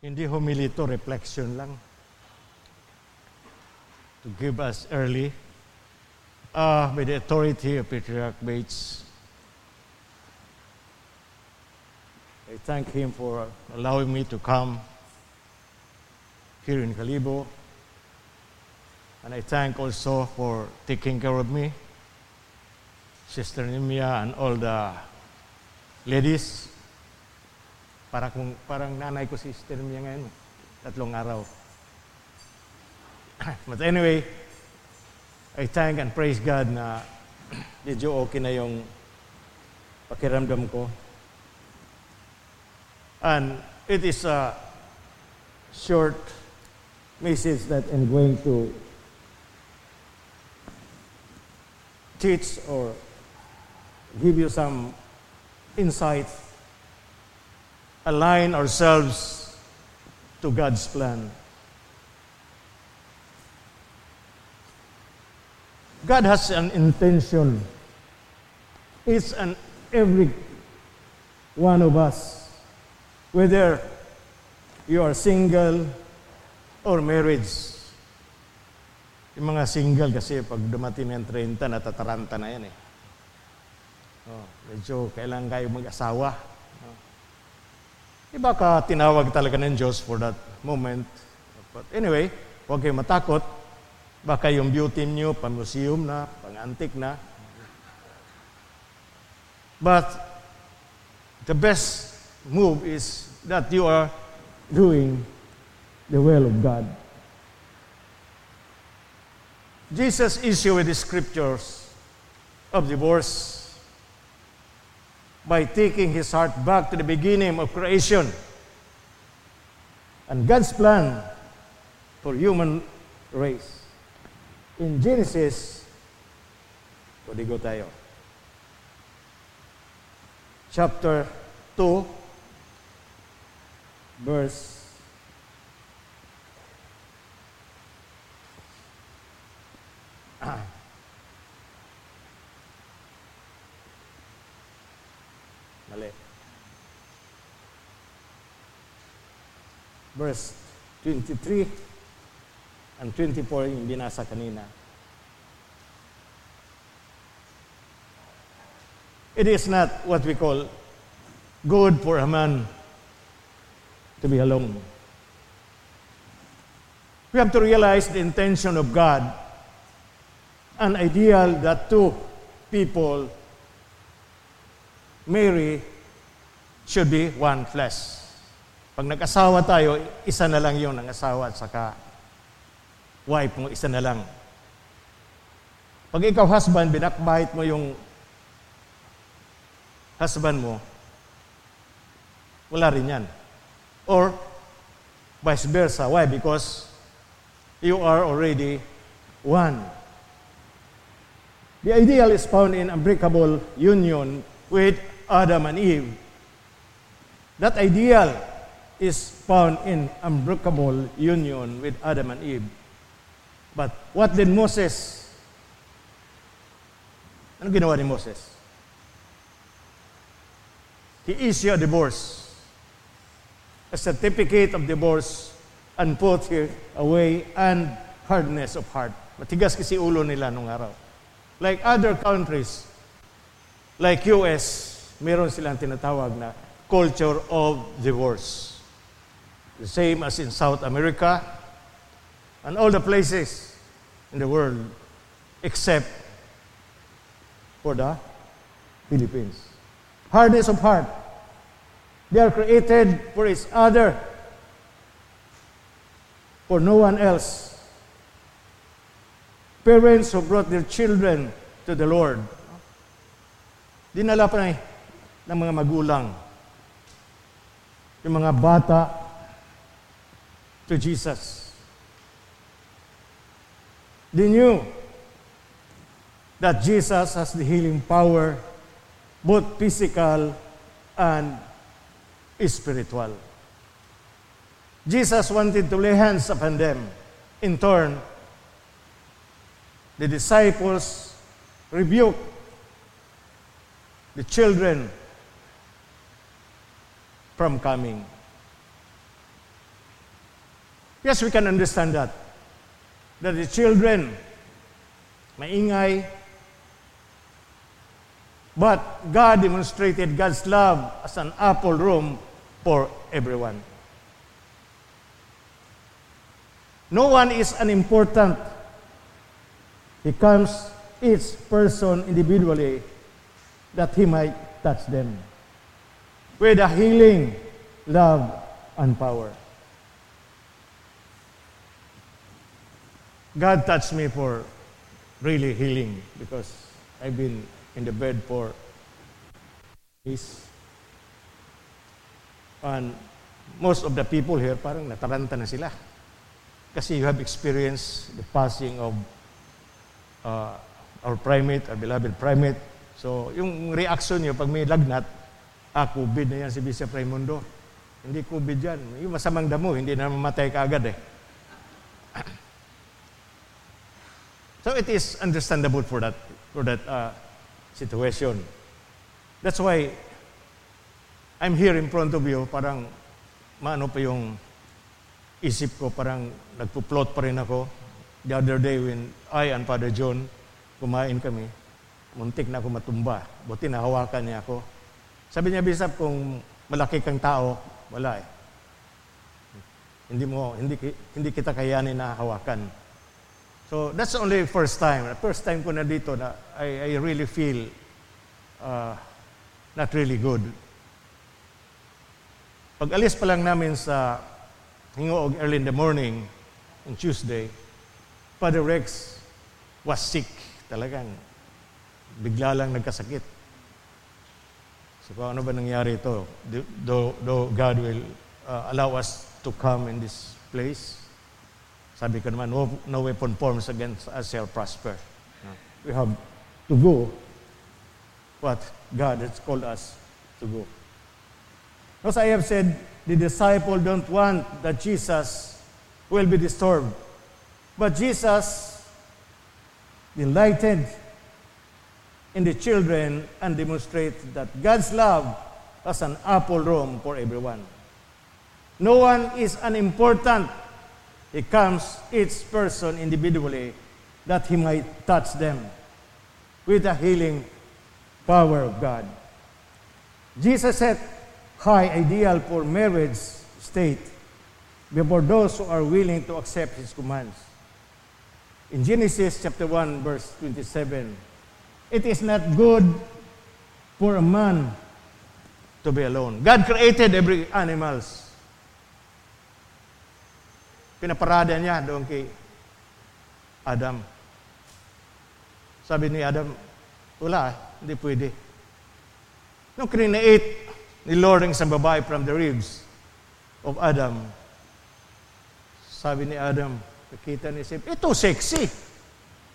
Hindi humili to, reflection lang. To give us early, uh, by the authority of Patriarch Bates, I thank him for allowing me to come here in Calibo. And I thank also for taking care of me, Sister Nimia and all the ladies. Para kung, parang nanay ko si Sister Nimia ngayon. Tatlong araw. But anyway, I thank and praise God na medyo okay na yung pakiramdam ko. And it is a short message that I'm going to teach or give you some insight, align ourselves to God's plan. God has an intention. It's an every one of us whether you are single or married. Yung mga single kasi pag dumating ng 30, natataranta na yan eh. Oh, medyo kailangan kayo mag-asawa. Iba ka tinawag talaga ng Diyos for that moment. But anyway, huwag kayo matakot. Baka yung beauty niyo, pang-museum na, pang-antik na. But the best move is that you are doing the will of God. Jesus' issue with the scriptures of divorce by taking his heart back to the beginning of creation and God's plan for human race. In Genesis, pwede go tayo. Chapter 2, verse Mali. Verse 23 and 24 yung binasa kanina. It is not what we call good for a man to be alone. We have to realize the intention of God, an ideal that two people marry should be one flesh. Pag nag-asawa tayo, isa na lang yung nang-asawa at saka wife mo, isa na lang. Pag ikaw husband, binakbait mo yung husband mo, wala rin yan. Or vice versa. Why? Because you are already one. The ideal is found in unbreakable union with Adam and Eve. That ideal is found in unbreakable union with Adam and Eve. But what did Moses? Ano ginawa ni Moses? He issued a divorce, a certificate of divorce, and put here away and hardness of heart. Matigas kasi ulo nila nung araw. Like other countries, like US, meron silang tinatawag na culture of divorce. The same as in South America and all the places in the world except for the Philippines. Hardness of heart. They are created for each other, for no one else. Parents who brought their children to the Lord. Dinala pa na eh. Ng mga magulang yung mga bata to Jesus. They knew that Jesus has the healing power, both physical and spiritual. Jesus wanted to lay hands upon them. In turn, the disciples rebuked the children from coming. Yes, we can understand that. That the children, maingay, but God demonstrated God's love as an apple room for everyone. No one is unimportant. He comes each person individually that he might touch them with a healing, love, and power. God touched me for really healing because I've been in the bed for days. And most of the people here, parang nataranta na sila. Kasi you have experienced the passing of uh, our primate, our beloved primate. So, yung reaction niyo pag may lagnat, ah, COVID na yan si Bishop Raimundo. Hindi COVID yan. Yung masamang damo, hindi na mamatay ka agad eh. so it is understandable for that, for that uh, situation. That's why I'm here in front of you, parang maano pa yung isip ko, parang nagpo-plot pa rin ako. The other day when I and Father John kumain kami, muntik na ako matumba. Buti nahawakan niya ako. Sabi niya, Bishop, kung malaki kang tao, wala eh. Hindi mo, hindi, hindi kita kayanin na hawakan. So that's only first time. First time ko na dito na I, I really feel uh, not really good. Pag alis pa lang namin sa Hingoog early in the morning, on Tuesday, Father Rex was sick. Talagang bigla lang nagkasakit. So kung ano ba nangyari ito, though, though God will uh, allow us to come in this place, sabi ko naman, no, no weapon forms against us shall prosper. We have to go what God has called us to go. As I have said, the disciple don't want that Jesus will be disturbed. But Jesus delighted in the children and demonstrate that God's love as an apple room for everyone. No one is unimportant he comes each person individually that he might touch them with the healing power of God. Jesus set high ideal for marriage state before those who are willing to accept his commands. In Genesis chapter 1 verse 27, it is not good for a man to be alone. God created every animals Pinaparada niya doon kay Adam. Sabi ni Adam, wala, hindi pwede. Nung create ni Lord ang isang babae from the ribs of Adam, sabi ni Adam, nakita ni Sip, ito sexy.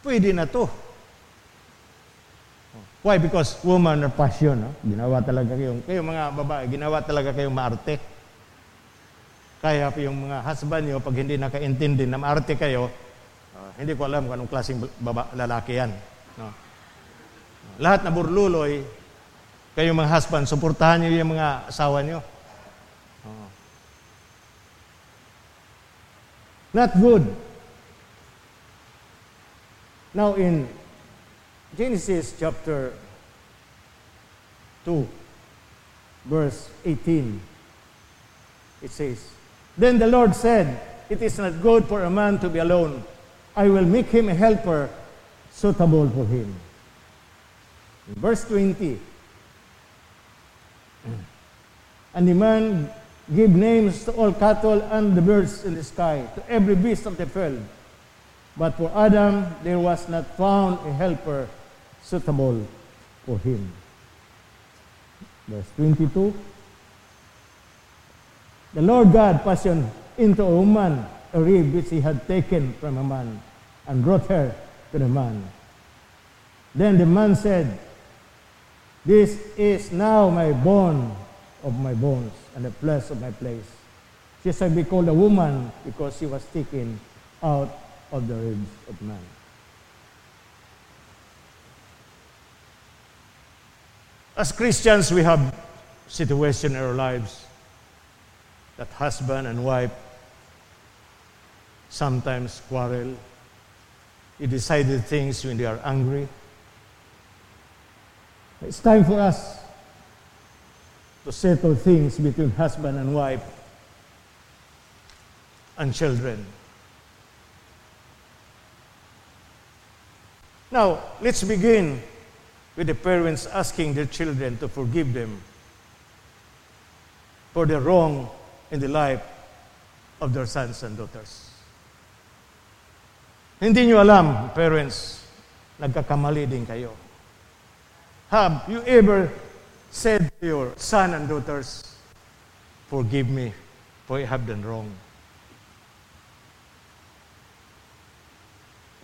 Pwede na to. Why? Because woman are passion. No? Ginawa talaga kayong, kayong mga babae, ginawa talaga kayong maarte. Kaya yung mga husband nyo, pag hindi nakaintindi na maarte kayo, uh, hindi ko alam kung anong klaseng baba, lalaki yan. No? Lahat na burluloy, kayo mga husband, suportahan nyo yung mga asawa nyo. Oh. Not good. Now in Genesis chapter 2, verse 18, it says, Then the Lord said, It is not good for a man to be alone. I will make him a helper suitable for him. Verse 20, And the man gave names to all cattle and the birds in the sky, to every beast of the field. But for Adam there was not found a helper suitable for him. Verse 22, The Lord God fashioned into a woman a rib which he had taken from a man and brought her to the man. Then the man said, This is now my bone of my bones and the flesh of my place. She shall be called a woman because she was taken out of the ribs of man. As Christians, we have situation in our lives that husband and wife sometimes quarrel. They decided things when they are angry. It's time for us to settle things between husband and wife and children. Now, let's begin with the parents asking their children to forgive them for the wrong in the life of their sons and daughters. Hindi nyo alam, parents, nagkakamali din kayo. Have you ever said to your son and daughters, Forgive me, for I have done wrong?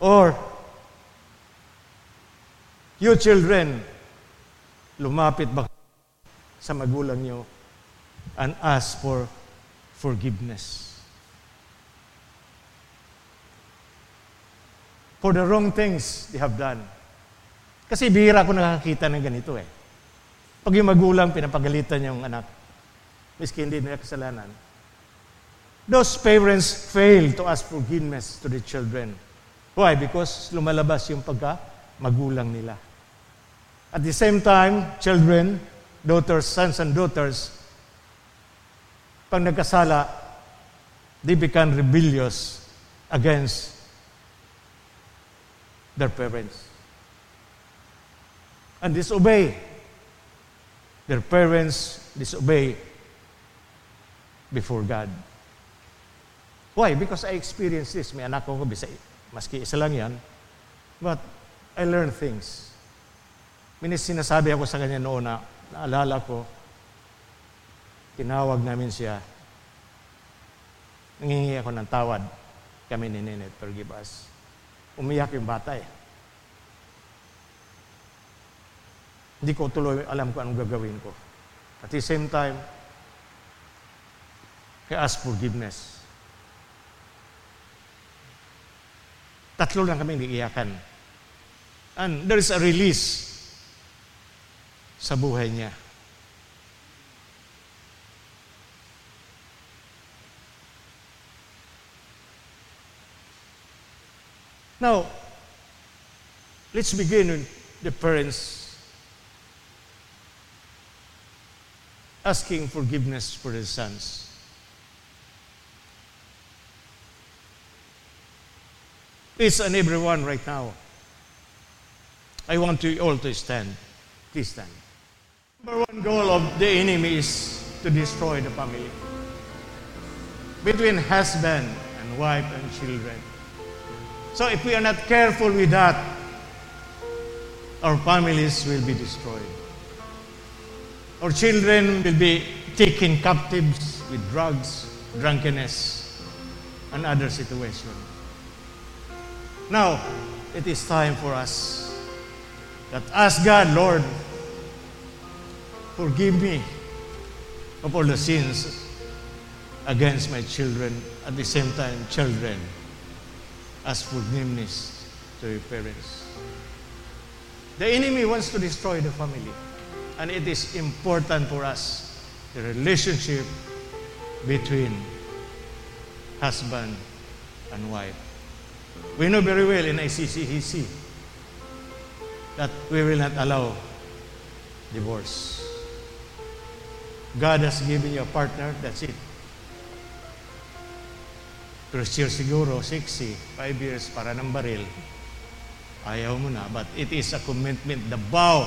Or, you children, lumapit ba sa magulang nyo and ask for forgiveness? For the wrong things they have done. Kasi bihira ko nakakita ng ganito eh. Pag yung magulang pinapagalitan yung anak, miski hindi nila kasalanan, those parents fail to ask forgiveness to the children. Why? Because lumalabas yung pagka magulang nila. At the same time, children, daughters, sons and daughters, pag nagkasala, they become rebellious against their parents. And disobey. Their parents disobey before God. Why? Because I experienced this. May anak ko, Maski isa lang yan. But I learned things. Minis sinasabi ako sa kanya noon na naalala ko, tinawag namin siya. Nangingi ako ng tawad. Kami ni Nenet, forgive us. Umiyak yung bata eh. Hindi ko tuloy alam ko anong gagawin ko. At the same time, I ask forgiveness. Tatlo lang kami iiyakan. And there is a release sa buhay niya. Now, let's begin with the parents asking forgiveness for their sons. Each and everyone right now. I want you all to stand. Please stand. Number one goal of the enemy is to destroy the family. Between husband and wife and children. So if we are not careful with that, our families will be destroyed. Our children will be taken captives with drugs, drunkenness, and other situations. Now, it is time for us that ask God, Lord, forgive me of all the sins against my children, at the same time, children, as forgiveness to your parents. The enemy wants to destroy the family, and it is important for us the relationship between husband and wife. We know very well in ICCEC that we will not allow divorce. God has given you a partner, that's it. First year siguro, 60, 5 years para ng baril. Ayaw mo na, but it is a commitment, the vow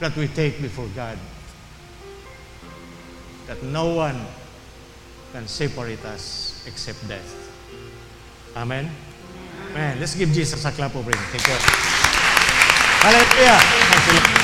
that we take before God. That no one can separate us except death. Amen? Amen. Let's give Jesus a clap of praise. Thank you. 好嘞，对呀，太行了。